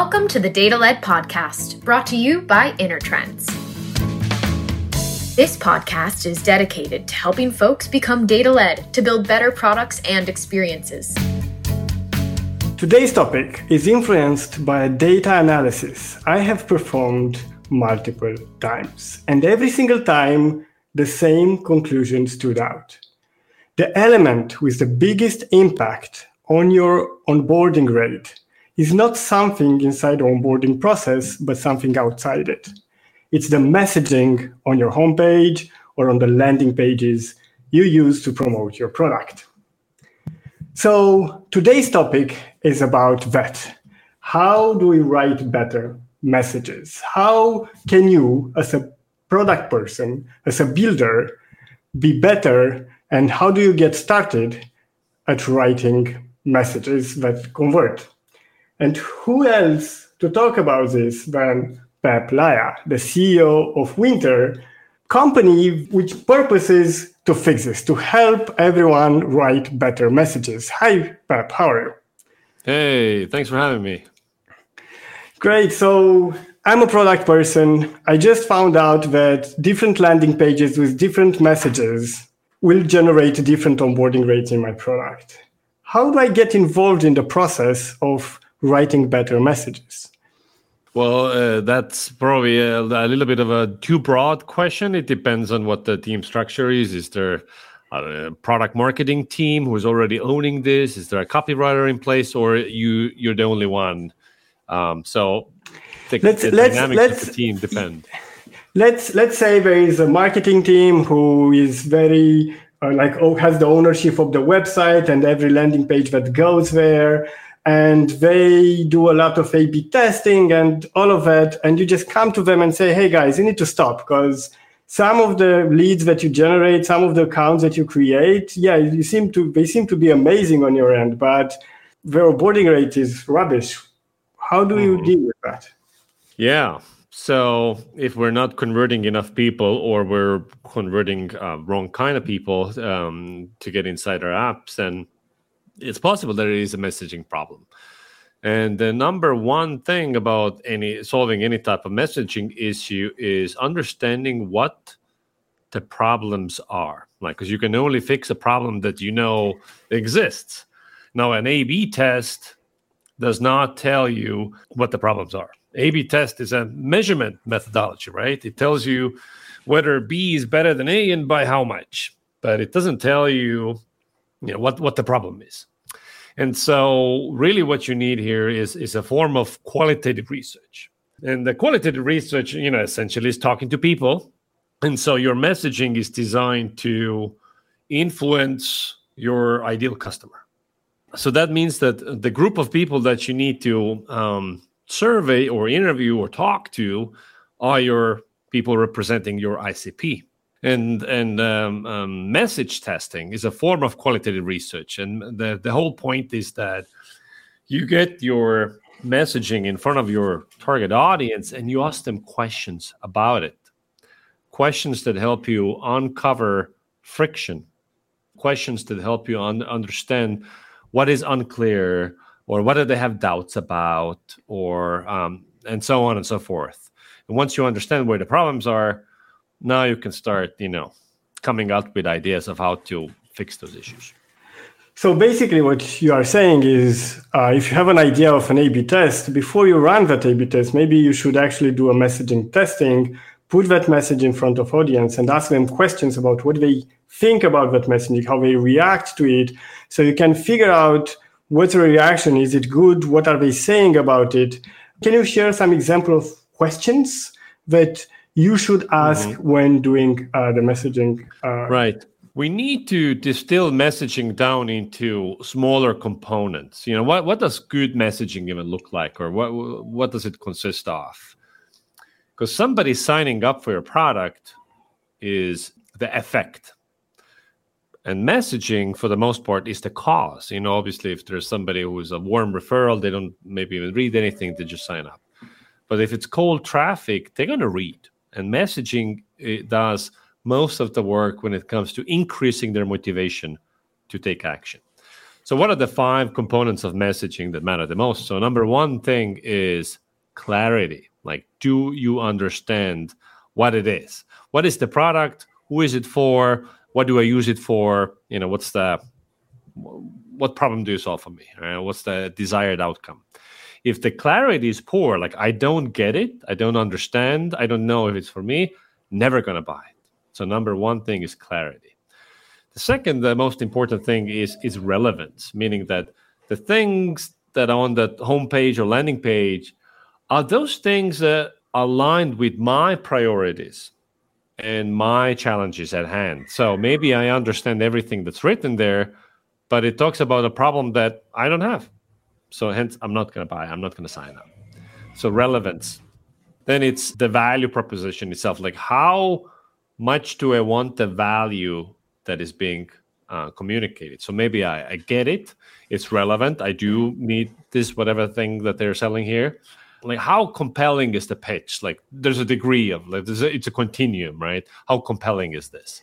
Welcome to the Data Led Podcast, brought to you by InnerTrends. This podcast is dedicated to helping folks become data led to build better products and experiences. Today's topic is influenced by a data analysis I have performed multiple times, and every single time the same conclusion stood out. The element with the biggest impact on your onboarding rate is not something inside the onboarding process, but something outside it. It's the messaging on your homepage or on the landing pages you use to promote your product. So today's topic is about that. How do we write better messages? How can you, as a product person, as a builder, be better? And how do you get started at writing messages that convert? And who else to talk about this than Peep Laja, the CEO of Wynter, company which purposes to fix this, to help everyone write better messages. Hi, Peep, how are you? Hey, thanks for having me. Great. So I'm a product person. I just found out that different landing pages with different messages will generate different onboarding rates in my product. How do I get involved in the process of writing better messages? Well, uh, that's probably a, a, little bit of a too broad question. It depends on what the team structure is. Is there a product marketing team who's already owning this? Is there a copywriter in place, or you you're the only one? Um, so the, let's, the let's, dynamics let's, of the team depend. Let's let's say there is a marketing team who is very uh, like oh has the ownership of the website and every landing page that goes there and they do a lot of A B testing and all of that. And you just come to them and say, hey guys, you need to stop because some of the leads that you generate, some of the accounts that you create, yeah, you seem to they seem to be amazing on your end, but their onboarding rate is rubbish. How do you mm. deal with that? Yeah. So if we're not converting enough people, or we're converting uh, wrong kind of people um, to get inside our apps, then it's possible there is a messaging problem. And the number one thing about any solving any type of messaging issue is understanding what the problems are. Like, because you can only fix a problem that you know exists. Now, an A B test does not tell you what the problems are. A B test is a measurement methodology, right? It tells you whether B is better than A and by how much, but it doesn't tell you you know what what the problem is. And so really what you need here is is a form of qualitative research. And the qualitative research you know essentially is talking to people. And so your messaging is designed to influence your ideal customer. So that means that the group of people that you need to um, survey or interview or talk to are your people representing your icp and and um, um, message testing is a form of qualitative research. And the, the whole point is that you get your messaging in front of your target audience and you ask them questions about it. Questions that help you uncover friction. Questions that help you un- understand what is unclear or what do they have doubts about or um, and so on and so forth. And once you understand where the problems are now you can start you know coming up with ideas of how to fix those issues. So basically what you are saying is uh, if you have an idea of an a-b test before you run that a-b test maybe you should actually do a messaging testing put that message in front of audience and ask them questions about what they think about that messaging how they react to it. So you can figure out what's the reaction is it good what are they saying about it. Can you share some example of questions that you should ask mm-hmm. when doing uh, the messaging. Uh, right. We need to distill messaging down into smaller components. You know, what, what does good messaging even look like, or what what does it consist of? Because somebody signing up for your product is the effect, and messaging for the most part is the cause. You know, obviously, if there's somebody who's a warm referral, they don't maybe even read anything; they just sign up. But if it's cold traffic, they're going to read and messaging eh, does most of the work when it comes to increasing their motivation to take action. So, what are the five components of messaging that matter the most? So, number one thing is clarity. Like, do you understand what it is? What is the product? Who is it for? What do I use it for? You know, what's the what problem do you solve for me? Right? What's the desired outcome? If the clarity is poor, like I don't get it, I don't understand, I don't know if it's for me, never gonna buy it. So number one thing is clarity. The second, the most important thing is is relevance, meaning that the things that are on the homepage or landing page are those things that aligned with my priorities and my challenges at hand. So maybe I understand everything that's written there, but it talks about a problem that I don't have. So hence I'm not going to buy, I'm not going to sign up. So relevance. Then it's the value proposition itself. Like how much do I want the value that is being uh, communicated. So maybe I, I, get it, it's relevant. I do need this whatever thing that they're selling here. Like how compelling is the pitch? Like there's a degree of like a, it's a continuum, right? How compelling is this?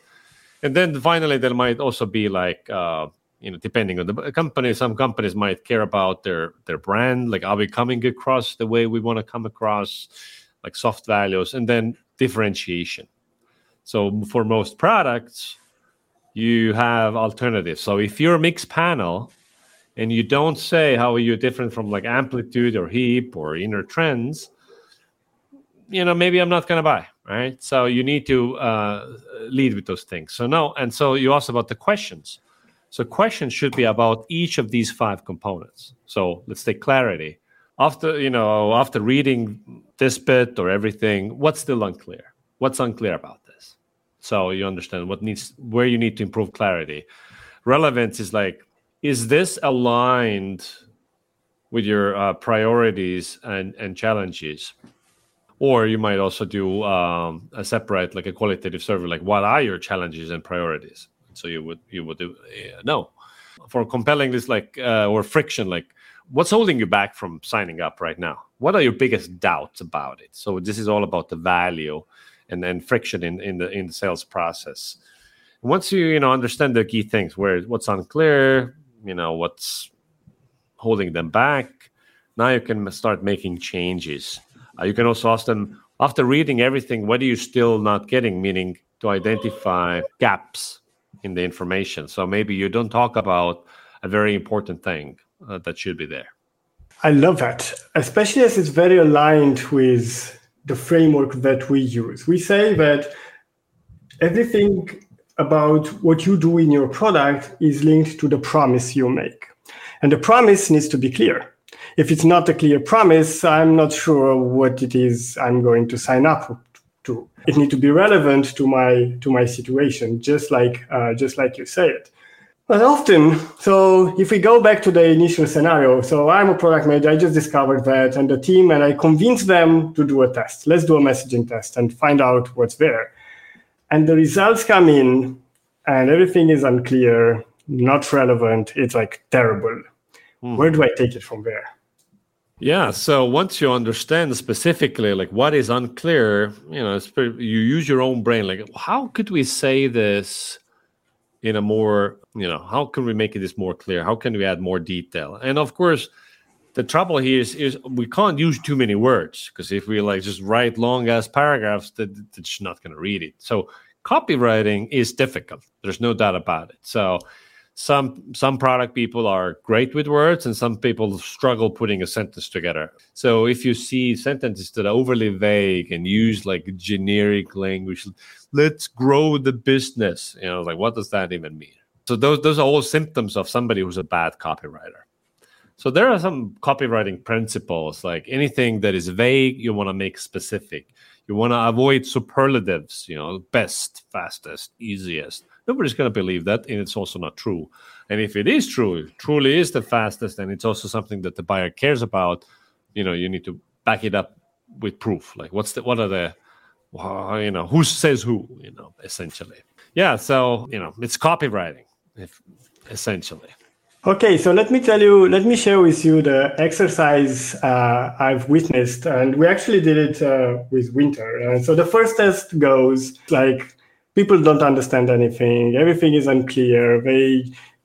And then finally, there might also be like uh, you know depending on the company. Some companies might care about their their brand. Like are we coming across the way we want to come across? Like soft values, and then differentiation. So for most products, you have alternatives. So if you're a Mixpanel and you don't say how are you different from like amplitude or heap or InnerTrends, you know, maybe I'm not going to buy, right? So you need to uh, lead with those things. So no, and so you asked about the questions. So questions should be about each of these five components. So let's take clarity. After you know, after reading this bit or everything, what's still unclear? What's unclear about? This? So you understand what needs where you need to improve clarity relevance is like is this aligned with your uh, priorities and and challenges or you might also do um, a separate like a qualitative survey like what are your challenges and priorities so you would you would do uh, no for compelling this like uh, or friction like what's holding you back from signing up right now what are your biggest doubts about it so this is all about the value and, then friction in, in the in the sales process. Once you you know understand the key things, where what's unclear, you know what's holding them back, now you can start making changes. Uh, you can also ask them after reading everything, what are you still not getting? Meaning to identify gaps in the information. So maybe you don't talk about a very important thing uh, that should be there. I love that, especially as it's very aligned with the framework that we use. We say that everything about what you do in your product is linked to the promise you make. And the promise needs to be clear. If it's not a clear promise, I'm not sure what it is I'm going to sign up to. It needs to be relevant to my to my situation, just like uh, just like you said. But often, so if we go back to the initial scenario, so I'm a product manager, I just discovered that, and the team, and I convince them to do a test. Let's do a messaging test and find out what's there. And the results come in, and everything is unclear, not relevant. It's like terrible. Mm. Where do I take it from there? Yeah. So once you understand specifically like what is unclear, you know, pretty, you use your own brain. Like, how could we say this in a more you know how can we make this more clear how can we add more detail and of course the trouble here is, is we can't use too many words because if we like just write long ass paragraphs that it's not going to read it so copywriting is difficult there's no doubt about it so some some product people are great with words and some people struggle putting a sentence together. So if you see sentences that are overly vague and use like generic language let's grow the business you know like what does that even mean? So those those are all symptoms of somebody who's a bad copywriter. So there are some copywriting principles like anything that is vague you want to make specific. You want to avoid superlatives you know best fastest easiest nobody's going to believe that and it's also not true. And if it is true it truly is the fastest and it's also something that the buyer cares about you know you need to back it up with proof. Like what's the what are the you know who says who you know essentially. Yeah so you know it's copywriting if, essentially. Okay, so let me tell you, let me share with you the exercise uh, I've witnessed, and we actually did it uh, with Wynter. And so the first test goes like people don't understand anything everything is unclear they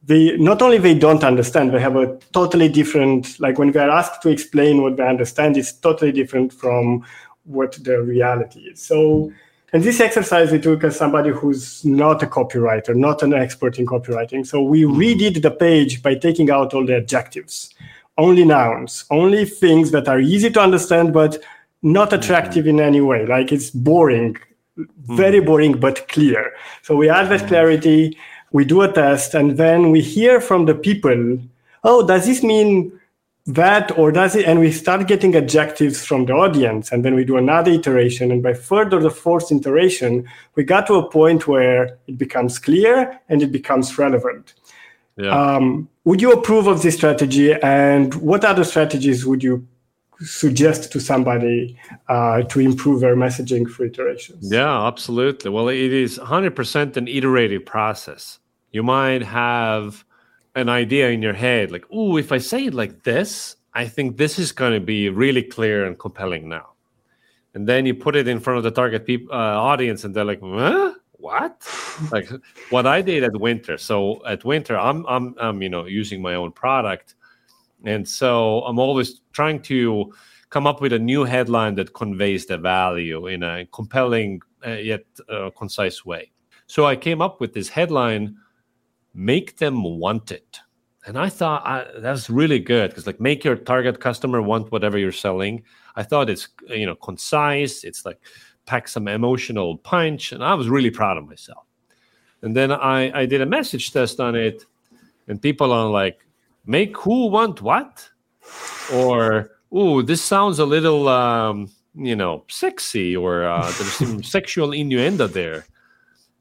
they not only they don't understand, they have a totally different. Like when they are asked to explain what they understand, it's totally different from what the reality is. So. And this exercise we took as somebody who's not a copywriter, not an expert in copywriting. So we redid the page by taking out all the adjectives, only nouns, only things that are easy to understand but not attractive mm-hmm. in any way. Like it's boring, very mm-hmm. boring but clear. So we add that clarity we do a test and then we hear from the people oh does this mean that or does it and we start getting adjectives from the audience and then we do another iteration and by further the fourth iteration we got to a point where it becomes clear and it becomes relevant yeah. um, would you approve of this strategy and what other strategies would you suggest to somebody uh, to improve their messaging for iterations. Yeah, absolutely. Well, it is 100% an iterative process. You might have an idea in your head, like, oh, if I say it like this, I think this is going to be really clear and compelling now. And then you put it in front of the target people, uh, audience, and they're like, huh? what? like what I did at Wynter. So at Wynter, I'm, I'm, I'm, you know, using my own product and so I'm always trying to come up with a new headline that conveys the value in a compelling uh, yet uh, concise way. So I came up with this headline make them want it. And I thought that's really good because like make your target customer want whatever you're selling. I thought it's you know concise, it's like pack some emotional punch and I was really proud of myself. And then I I did a message test on it and people are like make who want what? Or oh this sounds a little um, you know sexy or uh, there's some sexual innuendo there.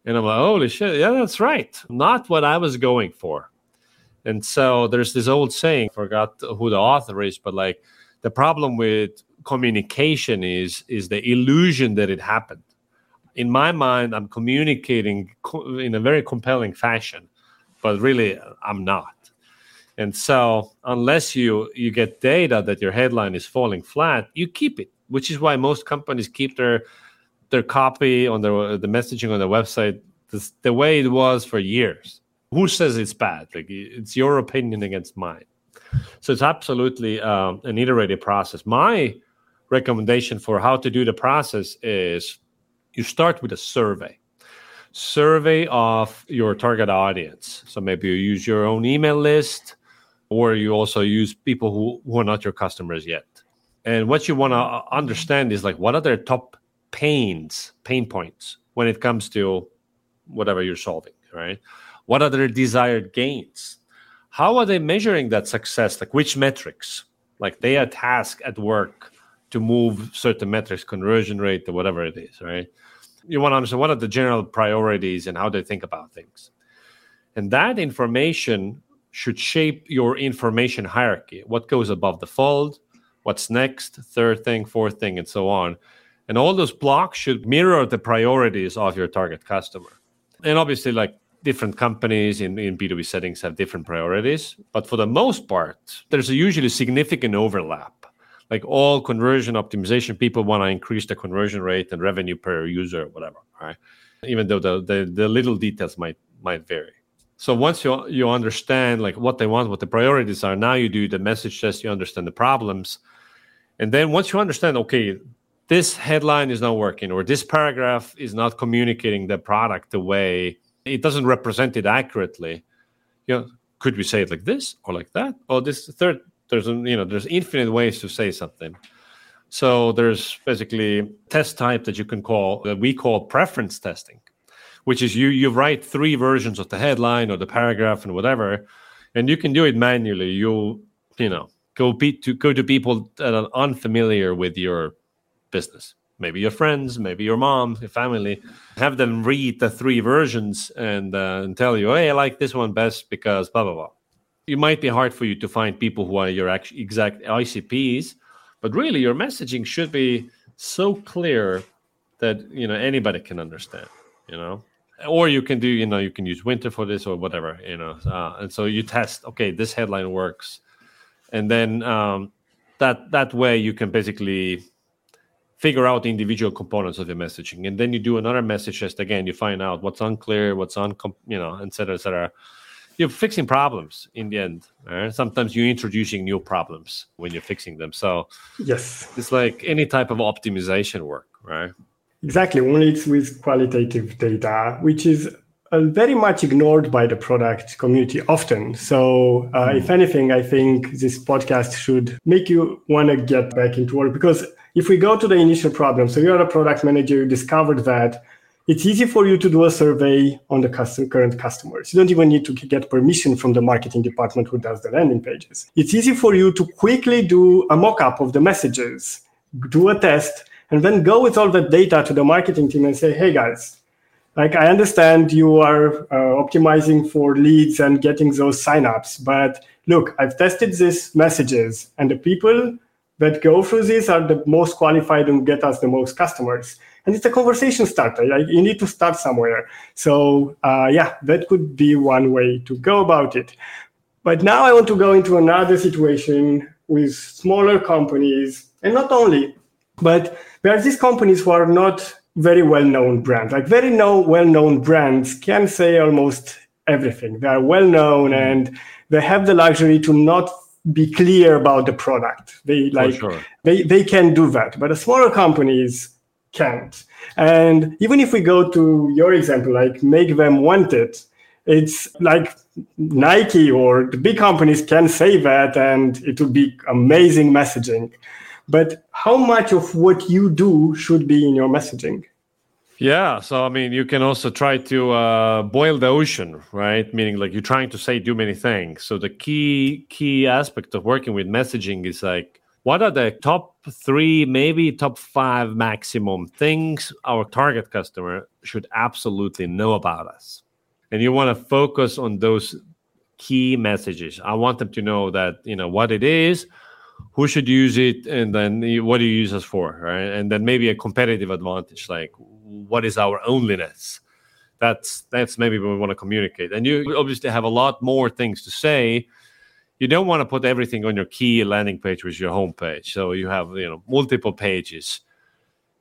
And i'm like holy shit yeah that's right. Not what i was going for. And so there's this old saying forgot who the author is but like the problem with communication is is the illusion that it happened. In my mind i'm communicating in a very compelling fashion but really i'm not and so unless you you get data that your headline is falling flat, you keep it, which is why most companies keep their their copy on their the messaging on their website the, the way it was for years. Who says it's bad? Like it's your opinion against mine. So it's absolutely um, an iterative process. My recommendation for how to do the process is you start with a survey survey of your target audience so maybe you use your own email list or you also use people who, who are not your customers yet. And what you want to understand is like what are their top pains, pain points when it comes to whatever you're solving, right? What are their desired gains? How are they measuring that success? Like which metrics? Like they are tasked at work to move certain metrics, conversion rate or whatever it is, right? You want to understand what are the general priorities and how they think about things. And that information should shape your information hierarchy. What goes above the fold? What's next? Third thing, fourth thing, and so on. And all those blocks should mirror the priorities of your target customer. And obviously, like different companies in, in B2B settings have different priorities. But for the most part, there's a usually significant overlap. Like all conversion optimization, people want to increase the conversion rate and revenue per user, whatever, right? Even though the, the, the little details might might vary so once you you understand like what they want what the priorities are now you do the message test you understand the problems. And then once you understand okay this headline is not working or this paragraph is not communicating the product the way it doesn't represent it accurately you know could we say it like this or like that? Or this third there's you know there's infinite ways to say something. So there's basically test type that you can call that we call preference testing which is you you write three versions of the headline or the paragraph and whatever, and you can do it manually. You'll you know go be, to go to people that are unfamiliar with your business. Maybe your friends, maybe your mom, your family. Have them read the three versions and, uh, and tell you, hey, I like this one best because blah blah blah. It might be hard for you to find people who are your exact ICPs, but really your messaging should be so clear that you know anybody can understand. You know, or you can do you know you can use Wynter for this or whatever you know uh, and so you test okay this headline works and then um, that that way you can basically figure out the individual components of your messaging and then you do another message test again you find out what's unclear what's on you know etc cetera, etc cetera. you're fixing problems in the end. Right? Sometimes you're introducing new problems when you're fixing them. So yes, it's like any type of optimization work, right? Exactly. Only it's with qualitative data, which is uh, very much ignored by the product community often. So, uh, mm. if anything, I think this podcast should make you want to get back into work because if we go to the initial problem, so you're a product manager, you discovered that it's easy for you to do a survey on the custom, current customers. You don't even need to get permission from the marketing department who does the landing pages. It's easy for you to quickly do a mock-up of the messages, do a test, and then go with all that data to the marketing team and say, hey guys, like I understand you are uh, optimizing for leads and getting those signups, but look, I've tested these messages and the people that go through this are the most qualified and get us the most customers and it's a conversation starter. You need to start somewhere. So uh, yeah, that could be one way to go about it. But now I want to go into another situation with smaller companies, and not only, but there are these companies who are not very well-known brands. Like very no well-known brands can say almost everything. They are well-known mm. and they have the luxury to not be clear about the product. They like sure. they, they can do that. But the smaller companies can't. And even if we go to your example, like make them want it, it's like Nike or the big companies can say that and it would be amazing messaging. But how much of what you do should be in your messaging? Yeah, so I mean, you can also try to uh, boil the ocean, right? Meaning, like you're trying to say too many things. So the key key aspect of working with messaging is like what are the top three, maybe top five maximum things our target customer should absolutely know about us? And you want to focus on those key messages. I want them to know that, you know, what it is, who should use it, and then what do you use us for, right? And then maybe a competitive advantage, like what is our onlyness? That's that's maybe what we want to communicate. And you obviously have a lot more things to say you don't want to put everything on your key landing page which is your home page. So you have you know multiple pages.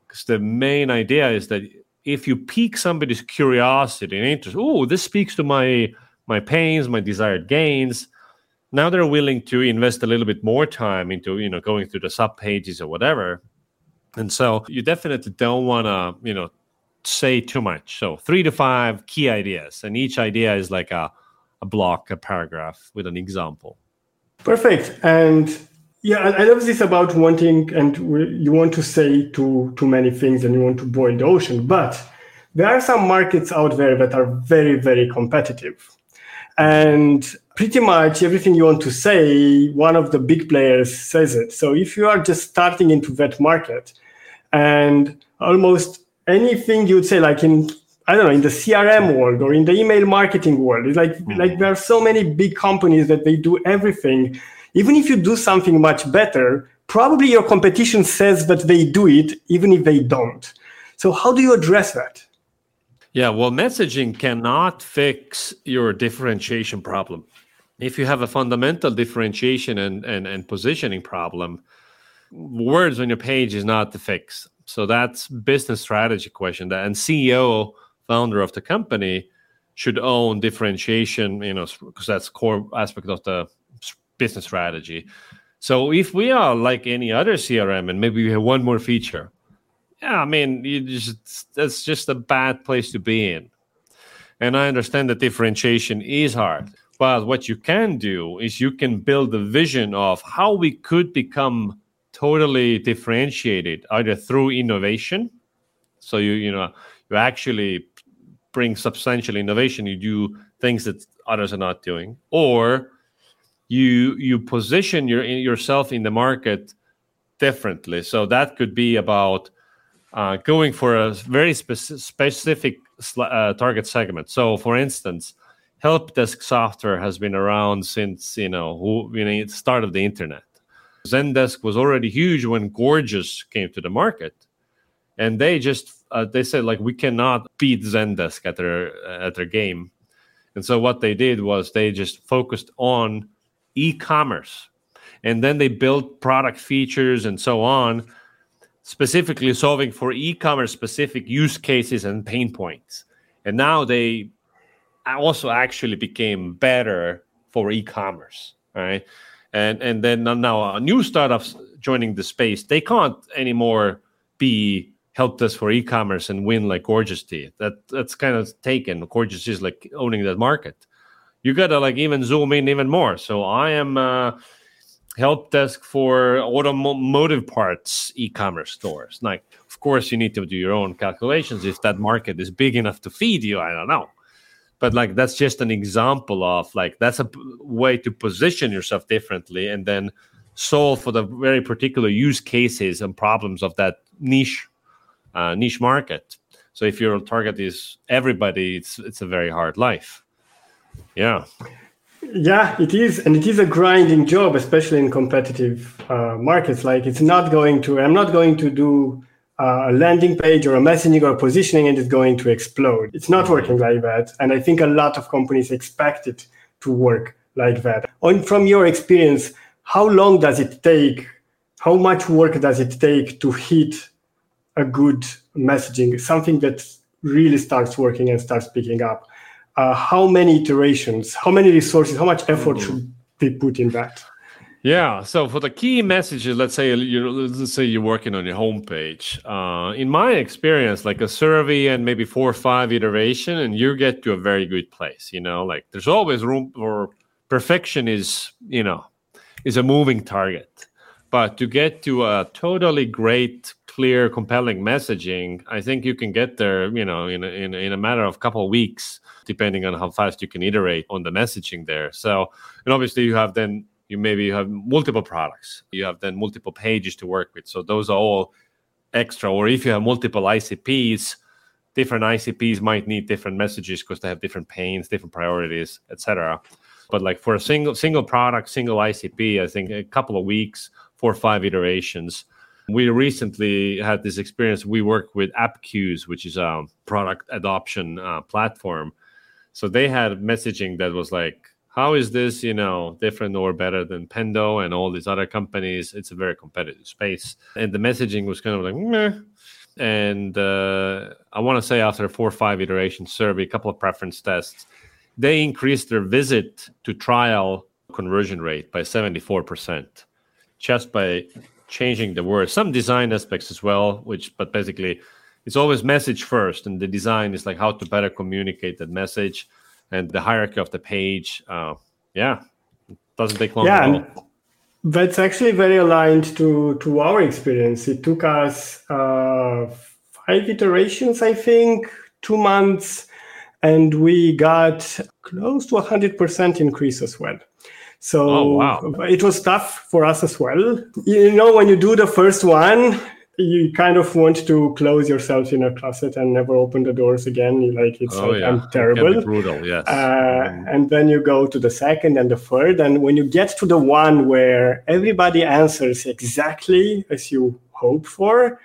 Because the main idea is that if you pique somebody's curiosity and interest, oh, this speaks to my my pains, my desired gains. Now they're willing to invest a little bit more time into you know going through the sub pages or whatever. And so you definitely don't want to you know say too much. So three to five key ideas, and each idea is like a a block, a paragraph with an example. Perfect. And yeah, I love this about wanting and you want to say too too many things and you want to boil the ocean, but there are some markets out there that are very very competitive, and pretty much everything you want to say, one of the big players says it. So if you are just starting into that market, and almost anything you'd say, like in I don't know, in the CRM world or in the email marketing world. It's like mm-hmm. like there are so many big companies that they do everything. Even if you do something much better, probably your competition says that they do it, even if they don't. So how do you address that? Yeah, well, messaging cannot fix your differentiation problem. If you have a fundamental differentiation and, and, and positioning problem, words on your page is not the fix. So that's business strategy question. That and CEO founder of the company should own differentiation you know because that's core aspect of the business strategy so if we are like any other crm and maybe we have one more feature yeah i mean you just that's just a bad place to be in and i understand that differentiation is hard but what you can do is you can build a vision of how we could become totally differentiated either through innovation. So you you know you actually bring substantial innovation you do things that others are not doing. Or you you position your yourself in the market differently. So that could be about uh, going for a very speci- specific uh, target segment. So for instance help desk software has been around since you know who you know it started the internet. Zendesk was already huge when gorgias came to the market. And they just uh, they said like we cannot beat Zendesk at their at their game, and so what they did was they just focused on e-commerce, and then they built product features and so on, specifically solving for e-commerce specific use cases and pain points. And now they also actually became better for e-commerce, right? And and then now uh, new startups joining the space, they can't anymore be help us for e-commerce and win like Gorgias did. That that's kind of taken. Gorgias is like owning that market. You gotta like even zoom in even more. So I am uh, help desk for automotive parts e-commerce stores. Like, of course, you need to do your own calculations if that market is big enough to feed you. I don't know, but like that's just an example of like that's a way to position yourself differently and then solve for the very particular use cases and problems of that niche uh, niche market. So if your target is everybody, it's it's a very hard life. Yeah. Yeah, it is, and it is a grinding job, especially in competitive uh, markets. Like it's not going to. I'm not going to do a landing page or a messaging or a positioning, and it's going to explode. It's not working like that, and I think a lot of companies expect it to work like that. On from your experience, how long does it take? How much work does it take to hit a good messaging, something that really starts working and starts picking up? uh, how many iterations, how many resources, how much effort mm-hmm. should be put in that? Yeah. So for the key messages, let's say you let's say you're working on your homepage. Uh, in my experience, like a survey and maybe four or five iteration, and you get to a very good place. You know, like there's always room for perfection. Is you know, is a moving target, but to get to a totally great, clear, compelling messaging, I think you can get there. You know, in a, in, in a matter of a couple of weeks depending on how fast you can iterate on the messaging there. So, and obviously you have then you maybe have multiple products. You have then multiple pages to work with. So those are all extra. Or if you have multiple ICPs, different ICPs might need different messages because they have different pains, different priorities, etc. But like for a single single product, single ICP, I think a couple of weeks, four or five iterations. We recently had this experience. We work with Appcues, which is a product adoption uh, platform so they had messaging that was like, how is this, you know, different or better than Pendo and all these other companies? It's a very competitive space. And the messaging was kind of like, meh. And uh, I want to say after four or five iterations survey, a couple of preference tests, they increased their visit to trial conversion rate by 74% just by changing the words. Some design aspects as well, which, but basically, it's always message first, and the design is like how to better communicate that message and the hierarchy of the page. Uh, yeah, doesn't take long. Yeah, that's actually very aligned to to our experience. It took us uh, five iterations, I think, two months, and we got close to a hundred percent increase as well. So oh, wow. it was tough for us as well. You know, when you do the first one, you kind of want to close yourself in a closet and never open the doors again. You like it's oh, like, yeah. I'm terrible. It brutal, yes. Uh, and then you go to the second and the third, and when you get to the one where everybody answers exactly as you hope for,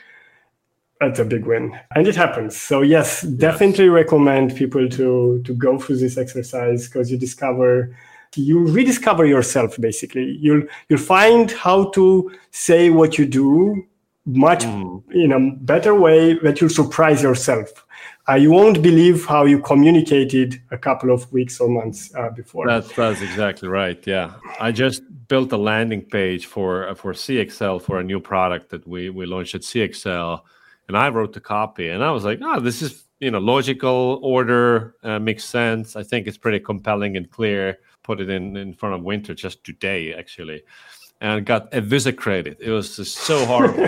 that's a big win, and it happens. So yes, definitely yes. recommend people to to go through this exercise because you discover you rediscover yourself basically you'll you'll find how to say what you do much mm. in a better way that you'll surprise yourself. Uh, you won't believe how you communicated a couple of weeks or months uh, before. That's that's exactly right. Yeah, I just built a landing page for uh, for CXL for a new product that we we launched at CXL, and I wrote the copy, and I was like, oh, this is you know logical order, uh, makes sense. I think it's pretty compelling and clear. Put it in in front of Wynter just today, actually and got eviscerated. It was just so horrible.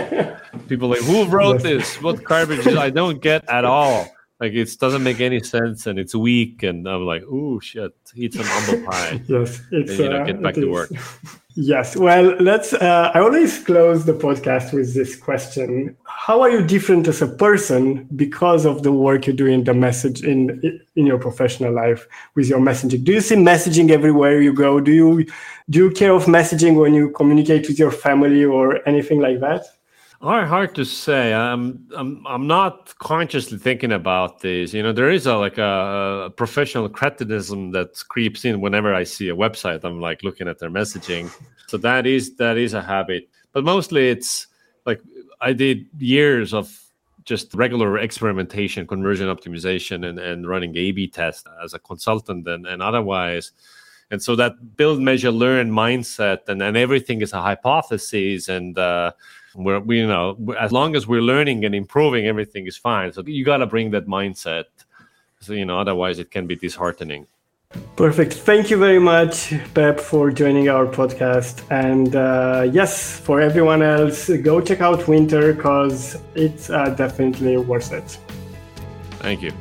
People like, who wrote this? What garbage? I don't get at all. Like it doesn't make any sense, and it's weak. And I'm like, oh shit, eat some humble pie. yes, it's and, you know, get uh, back to work. Yes. Well, let's. Uh, I always close the podcast with this question: How are you different as a person because of the work you do in the message in in your professional life with your messaging? Do you see messaging everywhere you go? Do you do you care of messaging when you communicate with your family or anything like that? Hard, to say. I'm, I'm, I'm not consciously thinking about this. You know, there is a like a, a, professional criticism that creeps in whenever I see a website. I'm like looking at their messaging. So that is that is a habit. But mostly, it's like I did years of just regular experimentation, conversion optimization, and, and running A B tests as a consultant and, and otherwise. And so that build, measure, learn mindset and, and everything is a hypothesis. And uh, we're, we, you know, as long as we're learning and improving, everything is fine. So you got to bring that mindset. So, you know, otherwise it can be disheartening. Perfect. Thank you very much, Peep, for joining our podcast. And uh, yes, for everyone else, go check out Wynter because it's uh, definitely worth it. Thank you.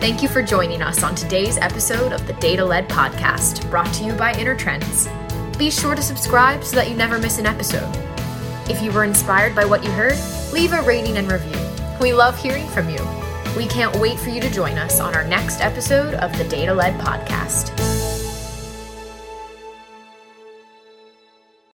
Thank you for joining us on today's episode of the Data Led Podcast, brought to you by InnerTrends. Be sure to subscribe so that you never miss an episode. If you were inspired by what you heard, leave a rating and review. We love hearing from you. We can't wait for you to join us on our next episode of the Data Led Podcast.